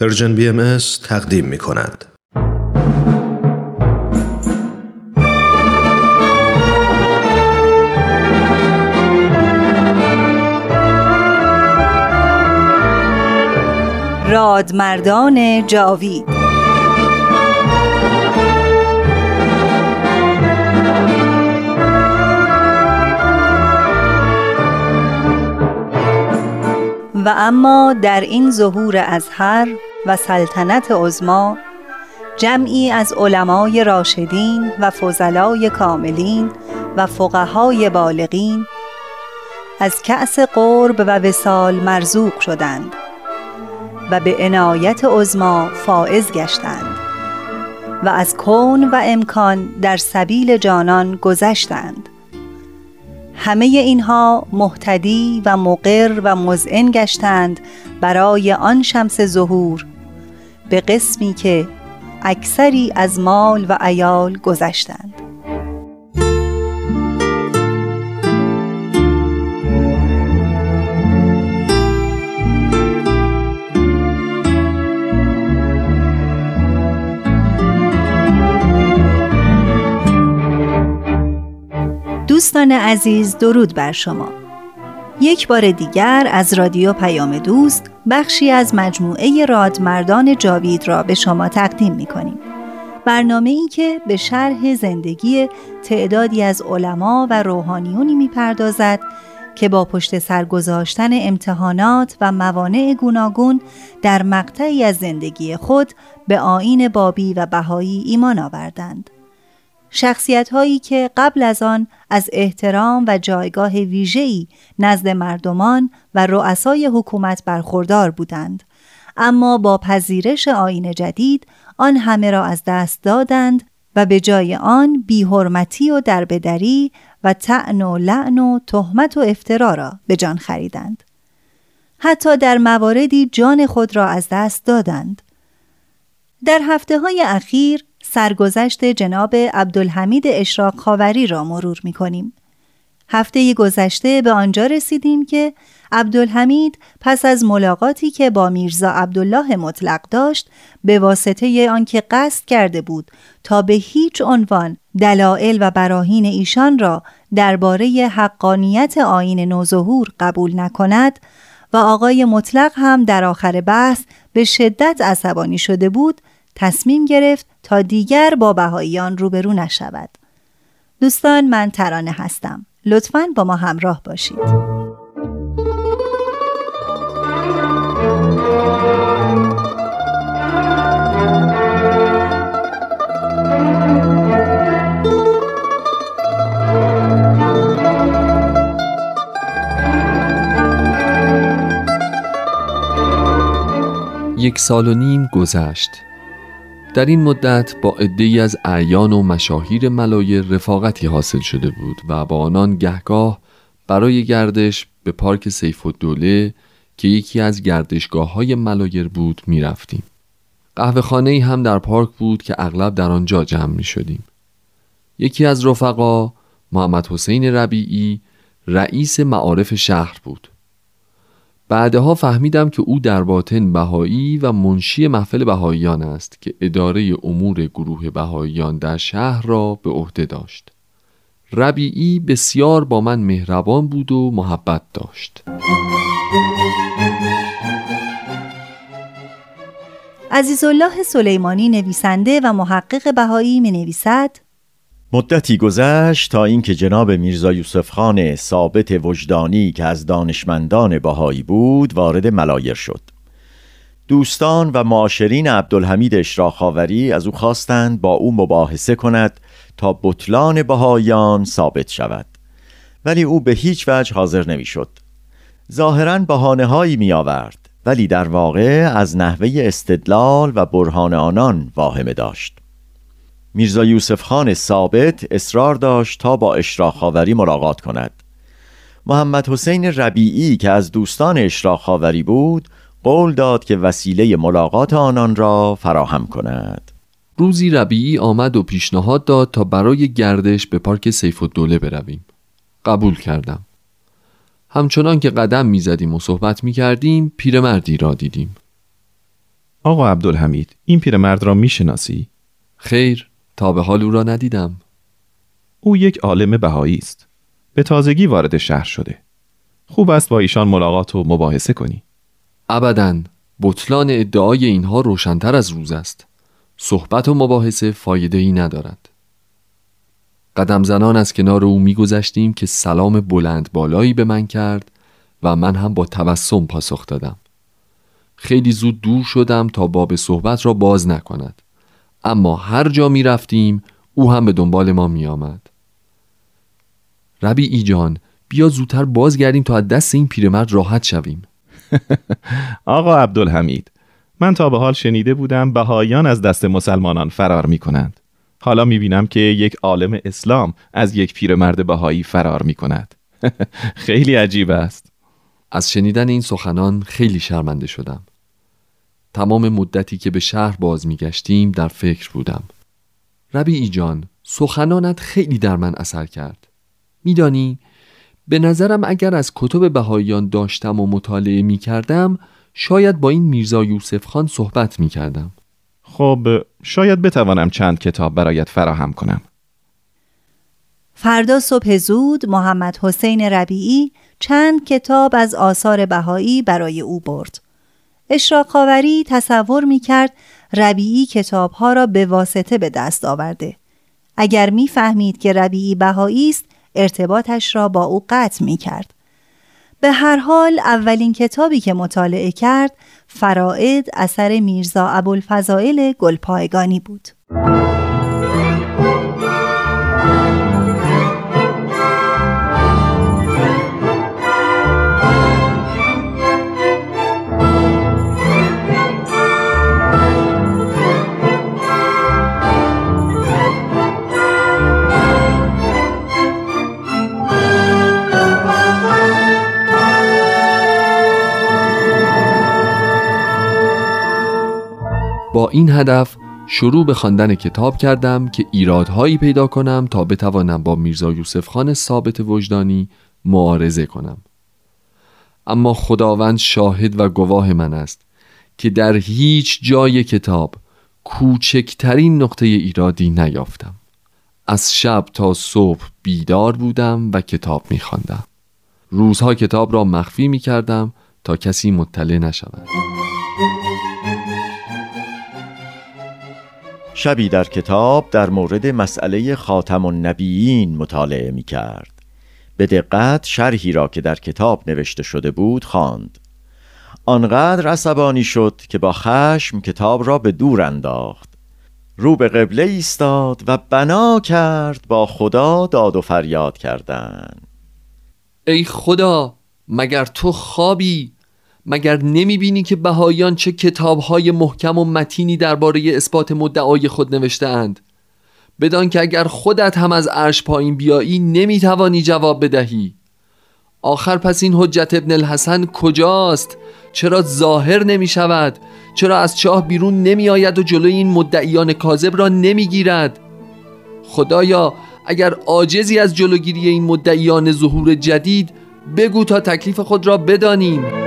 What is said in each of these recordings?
پرژن بی ام تقدیم می کند. رادمردان جاوید و اما در این ظهور ازهر و سلطنت عزما جمعی از علمای راشدین و فضلای کاملین و فقهای بالغین از کأس قرب و وسال مرزوق شدند و به عنایت عزما فائز گشتند و از کون و امکان در سبیل جانان گذشتند. همه اینها محتدی و مقر و مزعن گشتند برای آن شمس ظهور به قسمی که اکثری از مال و ایال گذشتند. دوستان عزیز درود بر شما. یک بار دیگر از رادیو پیام دوست بخشی از مجموعه رادمردان جاوید را به شما تقدیم می کنیم برنامه ای که به شرح زندگی تعدادی از علما و روحانیونی می پردازد که با پشت سر گذاشتن امتحانات و موانع گوناگون در مقطعی از زندگی خود به آین بابی و بهایی ایمان آوردند. شخصیت هایی که قبل از آن از احترام و جایگاه ویژه‌ای نزد مردمان و رؤسای حکومت برخوردار بودند. اما با پذیرش آین جدید آن همه را از دست دادند و به جای آن بیحرمتی و دربدری و تعن و لعن و تهمت و افترا را به جان خریدند. حتی در مواردی جان خود را از دست دادند. در هفته های اخیر سرگذشت جناب عبدالحمید اشراق خاوری را مرور می کنیم. هفته گذشته به آنجا رسیدیم که عبدالحمید پس از ملاقاتی که با میرزا عبدالله مطلق داشت به واسطه آنکه قصد کرده بود تا به هیچ عنوان دلایل و براهین ایشان را درباره حقانیت آین نوظهور قبول نکند و آقای مطلق هم در آخر بحث به شدت عصبانی شده بود تصمیم گرفت تا دیگر با بهاییان روبرو نشود. دوستان من ترانه هستم. لطفاً با ما همراه باشید. یک سال و نیم گذشت در این مدت با عدهای از اعیان و مشاهیر ملایر رفاقتی حاصل شده بود و با آنان گهگاه برای گردش به پارک سیف دوله که یکی از گردشگاه های ملایر بود می رفتیم. قهوه خانه هم در پارک بود که اغلب در آنجا جمع می شدیم. یکی از رفقا محمد حسین ربیعی رئیس معارف شهر بود. بعدها فهمیدم که او در باطن بهایی و منشی محفل بهاییان است که اداره امور گروه بهاییان در شهر را به عهده داشت. ربیعی بسیار با من مهربان بود و محبت داشت. عزیزالله سلیمانی نویسنده و محقق بهایی می نویسد مدتی گذشت تا اینکه جناب میرزا یوسف خان ثابت وجدانی که از دانشمندان بهایی بود وارد ملایر شد. دوستان و معاشرین عبدالحمید اشراخاوری از او خواستند با او مباحثه کند تا بطلان بهاییان ثابت شود. ولی او به هیچ وجه حاضر نمی‌شد. ظاهرا بهانه هایی می آورد ولی در واقع از نحوه استدلال و برهان آنان واهمه داشت. میرزا یوسف خان ثابت اصرار داشت تا با اشراخاوری ملاقات کند. محمد حسین ربیعی که از دوستان اشراخاوری بود قول داد که وسیله ملاقات آنان را فراهم کند. روزی ربیعی آمد و پیشنهاد داد تا برای گردش به پارک سیف الدوله برویم. قبول کردم. همچنان که قدم می‌زدیم و صحبت می‌کردیم پیرمردی را دیدیم. آقا عبدالحمید این پیرمرد را می‌شناسی؟ خیر. تا به حال او را ندیدم. او یک عالم بهایی است. به تازگی وارد شهر شده. خوب است با ایشان ملاقات و مباحثه کنی. ابدا بطلان ادعای اینها روشنتر از روز است. صحبت و مباحثه فایده ای ندارد. قدم زنان از کنار او میگذشتیم که سلام بلند بالایی به من کرد و من هم با تبسم پاسخ دادم. خیلی زود دور شدم تا باب صحبت را باز نکند. اما هر جا می رفتیم او هم به دنبال ما می آمد. ربی ای جان بیا زودتر بازگردیم تا از دست این پیرمرد راحت شویم. آقا عبدالحمید من تا به حال شنیده بودم بهایان از دست مسلمانان فرار می کنند. حالا می بینم که یک عالم اسلام از یک پیرمرد بهایی فرار می کند. خیلی عجیب است. از شنیدن این سخنان خیلی شرمنده شدم. تمام مدتی که به شهر باز می گشتیم در فکر بودم. ربی جان سخنانت خیلی در من اثر کرد. میدانی به نظرم اگر از کتب بهاییان داشتم و مطالعه می کردم شاید با این میرزا یوسف خان صحبت می کردم خب شاید بتوانم چند کتاب برایت فراهم کنم. فردا صبح زود محمد حسین ربیعی چند کتاب از آثار بهایی برای او برد. اشراقاوری تصور می کرد ربیعی کتابها را به واسطه به دست آورده. اگر می‌فهمید که ربیعی بهایی است ارتباطش را با او قطع می کرد. به هر حال اولین کتابی که مطالعه کرد فرائد اثر میرزا ابوالفضائل گلپایگانی بود. این هدف شروع به خواندن کتاب کردم که ایرادهایی پیدا کنم تا بتوانم با میرزا یوسف خان ثابت وجدانی معارضه کنم. اما خداوند شاهد و گواه من است که در هیچ جای کتاب کوچکترین نقطه ایرادی نیافتم. از شب تا صبح بیدار بودم و کتاب میخواندم. روزها کتاب را مخفی می کردم تا کسی مطلع نشود. شبی در کتاب در مورد مسئله خاتم النبیین مطالعه می کرد به دقت شرحی را که در کتاب نوشته شده بود خواند. آنقدر عصبانی شد که با خشم کتاب را به دور انداخت. رو به قبله ایستاد و بنا کرد با خدا داد و فریاد کردن. ای خدا مگر تو خوابی مگر نمی بینی که بهایان چه کتابهای محکم و متینی درباره اثبات مدعای خود نوشته اند بدان که اگر خودت هم از عرش پایین بیایی نمی توانی جواب بدهی آخر پس این حجت ابن الحسن کجاست؟ چرا ظاهر نمی شود؟ چرا از چاه بیرون نمی آید و جلوی این مدعیان کاذب را نمی گیرد؟ خدایا اگر عاجزی از جلوگیری این مدعیان ظهور جدید بگو تا تکلیف خود را بدانیم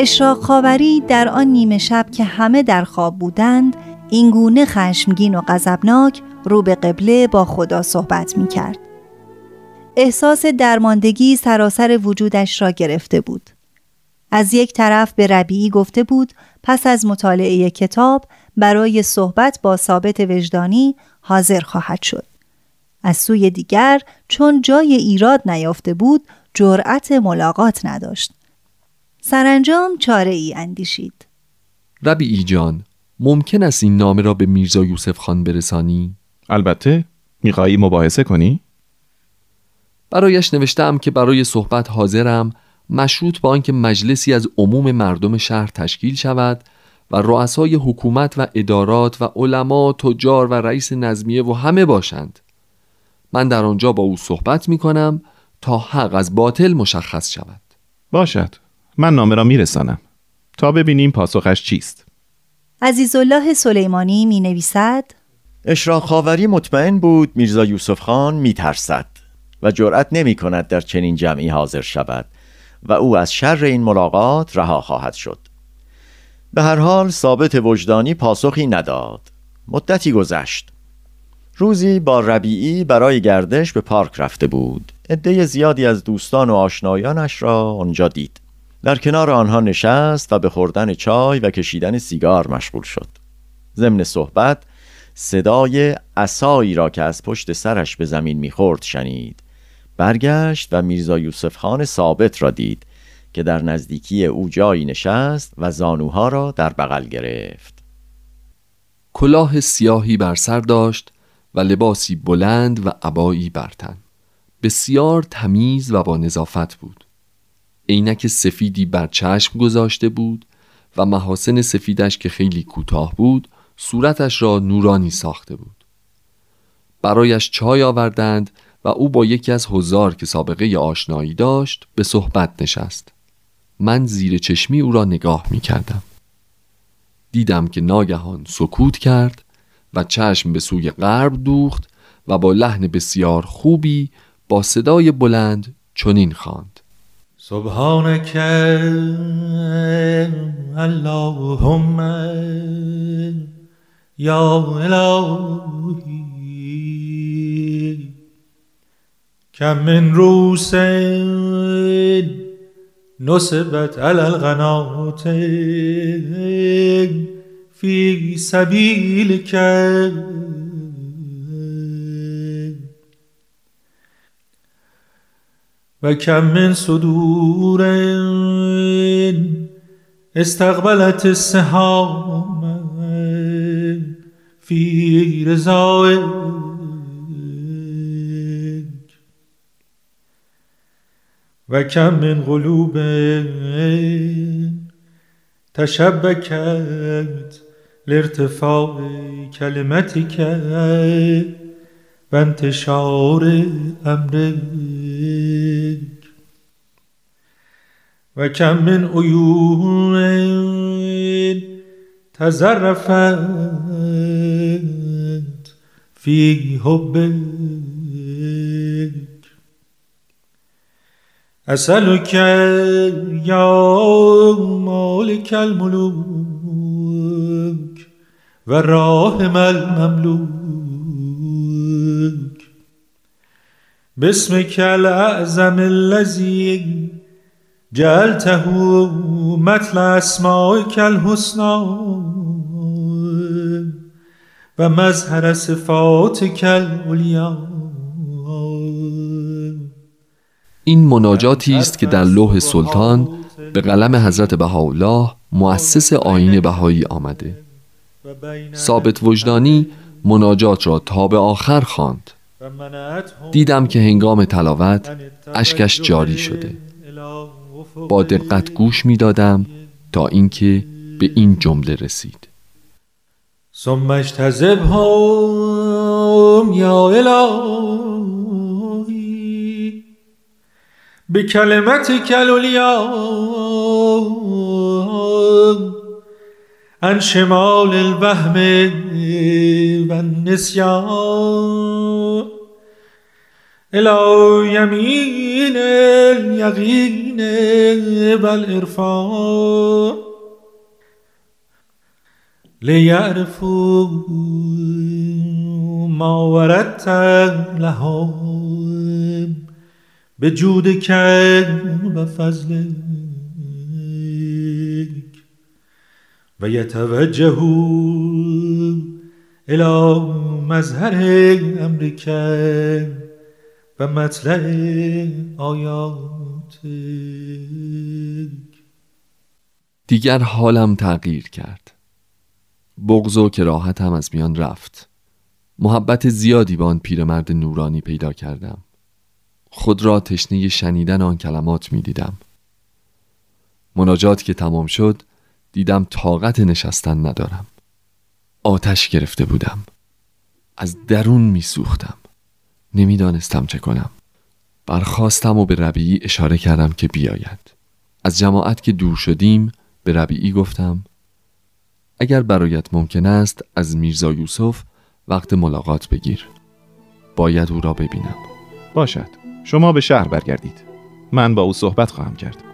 اشراق خاوری در آن نیمه شب که همه در خواب بودند اینگونه خشمگین و غضبناک رو به قبله با خدا صحبت می کرد. احساس درماندگی سراسر وجودش را گرفته بود. از یک طرف به ربیعی گفته بود پس از مطالعه کتاب برای صحبت با ثابت وجدانی حاضر خواهد شد. از سوی دیگر چون جای ایراد نیافته بود جرأت ملاقات نداشت. سرانجام چاره ای اندیشید. ربیعی جان ممکن است این نامه را به میرزا یوسف خان برسانی؟ البته می‌خواهی مباحثه کنی؟ برایش نوشتم که برای صحبت حاضرم مشروط با آنکه مجلسی از عموم مردم شهر تشکیل شود و رؤسای حکومت و ادارات و علما تجار و رئیس نظمیه و همه باشند من در آنجا با او صحبت می کنم تا حق از باطل مشخص شود باشد من نامه را میرسانم. تا ببینیم پاسخش چیست. عزیزالله سلیمانی می نویسد اشراق خاوری مطمئن بود میرزا یوسف خان می ترسد و جرأت نمی کند در چنین جمعی حاضر شود و او از شر این ملاقات رها خواهد شد. به هر حال ثابت وجدانی پاسخی نداد. مدتی گذشت. روزی با ربیعی برای گردش به پارک رفته بود. عده زیادی از دوستان و آشنایانش را آنجا دید. در کنار آنها نشست و به خوردن چای و کشیدن سیگار مشغول شد. ضمن صحبت صدای اسایی را که از پشت سرش به زمین می‌خورد شنید. برگشت و میرزا یوسف خان ثابت را دید که در نزدیکی او جایی نشست و زانوها را در بغل گرفت. کلاه سیاهی بر سر داشت و لباسی بلند و عبایی بر تن. بسیار تمیز و با نظافت بود. عینک سفیدی بر چشم گذاشته بود و محاسن سفیدش که خیلی کوتاه بود صورتش را نورانی ساخته بود. برایش چای آوردند و او با یکی از هزار که سابقه آشنایی داشت به صحبت نشست. من زیر چشمی او را نگاه می کردم دیدم که ناگهان سکوت کرد و چشم به سوی غرب دوخت و با لحن بسیار خوبی با صدای بلند چنین خواند. سبحانك اللهم یا الهی. کم من روس نصبت على الغنات في سبيلك و کم من صدور استقبلت السهام في رضایك و کم من قلوب تشبکت لارتفاع کلمتك و انتشار امرك و کم من عیون تزرفت فی حبك أسألك يا مالك الملوك والراحم المملوك باسمك الأعظم الذي جعلته مثل أسمائك الحسنى ومظهر صفاتك العليا این مناجاتی است که در لوح سلطان به قلم حضرت بهاءالله مؤسس آین بهایی آمده. ثابت وجدانی مناجات را تا به آخر خواند. دیدم که هنگام تلاوت اشکش جاری شده. با دقت گوش می دادم تا اینکه به این جمله رسید. ثم اجتذبهم یا الهی بكلمتك العليا عن شمال الوهم والنسيان إلى يمين اليقين والإرفان ليعرفوا ما وردت لهم به جود کن و فضلک و یتوجه الى مظهر امرک و مطلع آیات. دیگر حالم تغییر کرد. بغض و کراهتم از میان رفت. محبت زیادی به آن پیرمرد نورانی پیدا کردم. خود را تشنه شنیدن آن کلمات می دیدم. مناجات که تمام شد دیدم طاقت نشستن ندارم. آتش گرفته بودم. از درون می سوختم. نمی‌دانستم چه کنم. برخواستم و به ربیعی اشاره کردم که بیاید. از جماعت که دور شدیم به ربیعی گفتم اگر برایت ممکن است از میرزا یوسف وقت ملاقات بگیر. باید او را ببینم. باشد. شما به شهر برگردید. من با او صحبت خواهم کرد.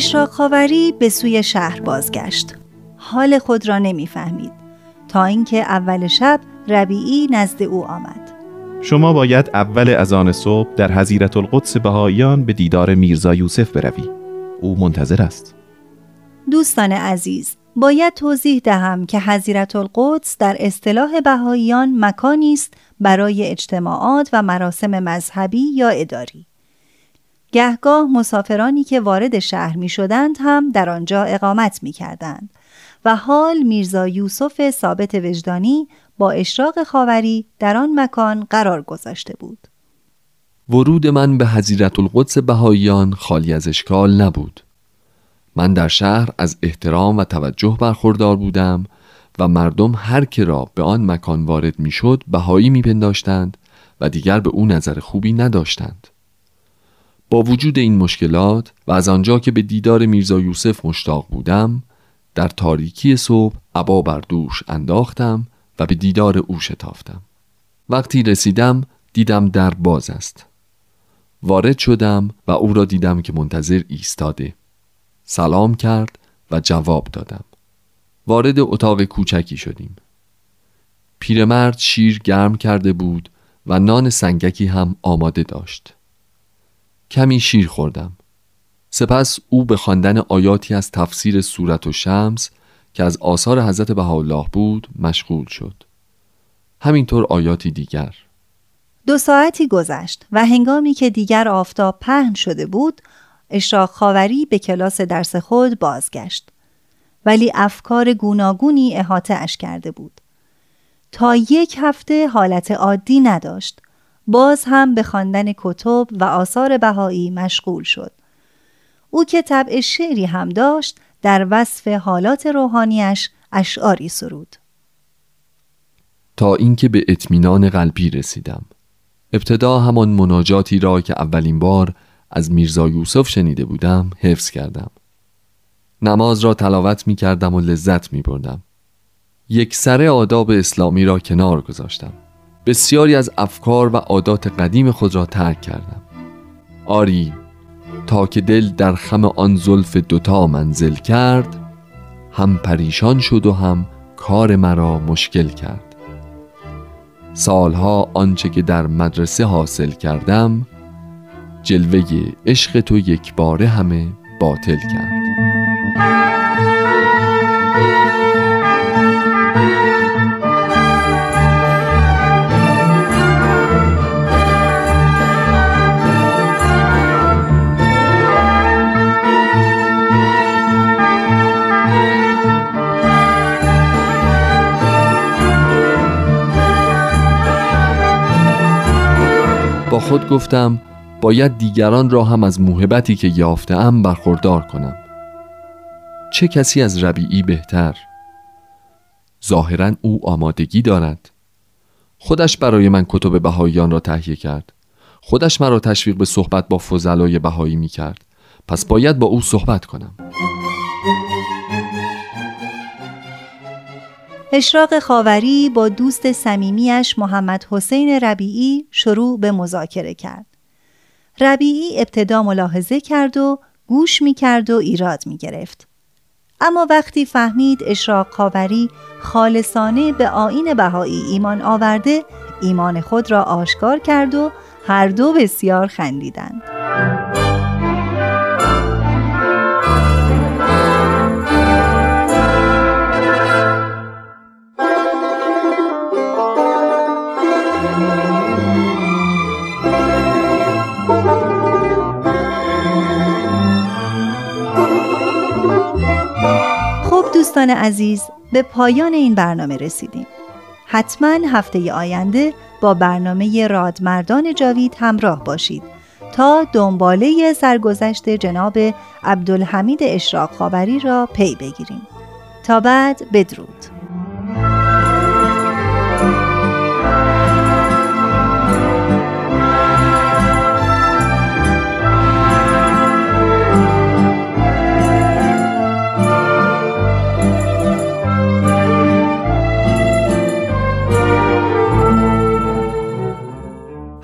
اشراق خاوری به سوی شهر بازگشت. حال خود را نمی‌فهمید تا اینکه اول شب ربیعی نزد او آمد. شما باید اول از آن صبح در حضیرت القدس بهاییان به دیدار میرزا یوسف بروی. او منتظر است. دوستان عزیز، باید توضیح دهم که حضیرت القدس در اصطلاح بهاییان مکانی است برای اجتماعات و مراسم مذهبی یا اداری. گهگاه مسافرانی که وارد شهر می شدند هم در آنجا اقامت می کردند و حال میرزا یوسف ثابت وجدانی با اشراق خاوری در آن مکان قرار گذاشته بود. ورود من به حضیرت القدس بهاییان خالی از اشکال نبود. من در شهر از احترام و توجه برخوردار بودم و مردم هر که را به آن مکان وارد می‌شد بهایی میپنداشتند و دیگر به او نظر خوبی نداشتند. با وجود این مشکلات و از آنجا که به دیدار میرزا یوسف مشتاق بودم در تاریکی صبح عبا بر دوش انداختم و به دیدار او شتافتم. وقتی رسیدم دیدم در باز است. وارد شدم و او را دیدم که منتظر ایستاده. سلام کرد و جواب دادم. وارد اتاق کوچکی شدیم. پیرمرد شیر گرم کرده بود و نان سنگکی هم آماده داشت. کمی شیر خوردم. سپس او به خواندن آیاتی از تفسیر صورت و شمس که از آثار حضرت بهاءالله بود مشغول شد. همینطور آیاتی دیگر. دو ساعتی گذشت و هنگامی که دیگر آفتاب پهن شده بود اشراق خاوری به کلاس درس خود بازگشت. ولی افکار گوناگونی احاطه اش کرده بود. تا یک هفته حالت عادی نداشت. باز هم به خواندن کتب و آثار بهایی مشغول شد. او که طبع شعری هم داشت در وصف حالات روحانیش اشعاری سرود. تا اینکه به اطمینان قلبی رسیدم. ابتدا همان مناجاتی را که اولین بار از میرزا یوسف شنیده بودم حفظ کردم. نماز را تلاوت می کردم و لذت می بردم. یک سر آداب اسلامی را کنار گذاشتم. بسیاری از افکار و عادات قدیم خود را ترک کردم. آری تا که دل در خم آن زلف دوتا منزل کرد هم پریشان شد و هم کار مرا مشکل کرد. سالها آنچه که در مدرسه حاصل کردم جلوه عشق تو یک باره همه باطل کرد. خود گفتم باید دیگران را هم از موهبتی که یافتم برخوردار کنم. چه کسی از ربیعی بهتر؟ ظاهرا او آمادگی دارد. خودش برای من کتب بهاییان را تهیه کرد. خودش مرا تشویق به صحبت با فضلای بهایی می کرد پس باید با او صحبت کنم. اشراق خاوری با دوست صمیمیش محمد حسین ربیعی شروع به مذاکره کرد. ربیعی ابتدا ملاحظه کرد و گوش می کرد و ایراد می گرفت. اما وقتی فهمید اشراق خاوری خالصانه به آین بهایی ایمان آورده ایمان خود را آشکار کرد و هر دو بسیار خندیدند. دوستان عزیز به پایان این برنامه رسیدیم. حتما هفته آینده با برنامه رادمردان جاوید همراه باشید تا دنباله سرگذشت جناب عبدالحمید اشراق خاوری را پی بگیریم. تا بعد بدرود.